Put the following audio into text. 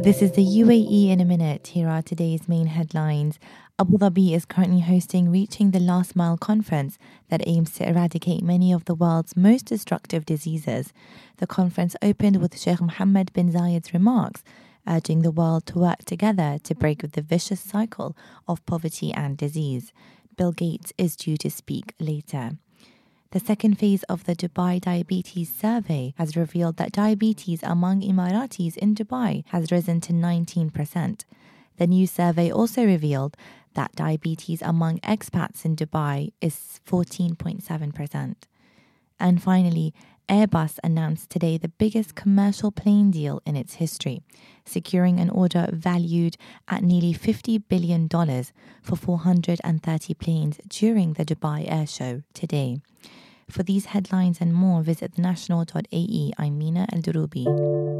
This is the UAE in a minute. Here are today's main headlines. Abu Dhabi is currently hosting Reaching the Last Mile conference that aims to eradicate many of the world's most destructive diseases. The conference opened with Sheikh Mohammed bin Zayed's remarks, urging the world to work together to break the vicious cycle of poverty and disease. Bill Gates is due to speak later. The second phase of the Dubai Diabetes Survey has revealed that diabetes among Emiratis in Dubai has risen to 19%. The new survey also revealed that diabetes among expats in Dubai is 14.7%. And finally, Airbus announced today the biggest commercial plane deal in its history, securing an order valued at nearly $50 billion for 430 planes during the Dubai Air Show today. For these headlines and more, visit thenational.ae. I'm Mina Aldroubi.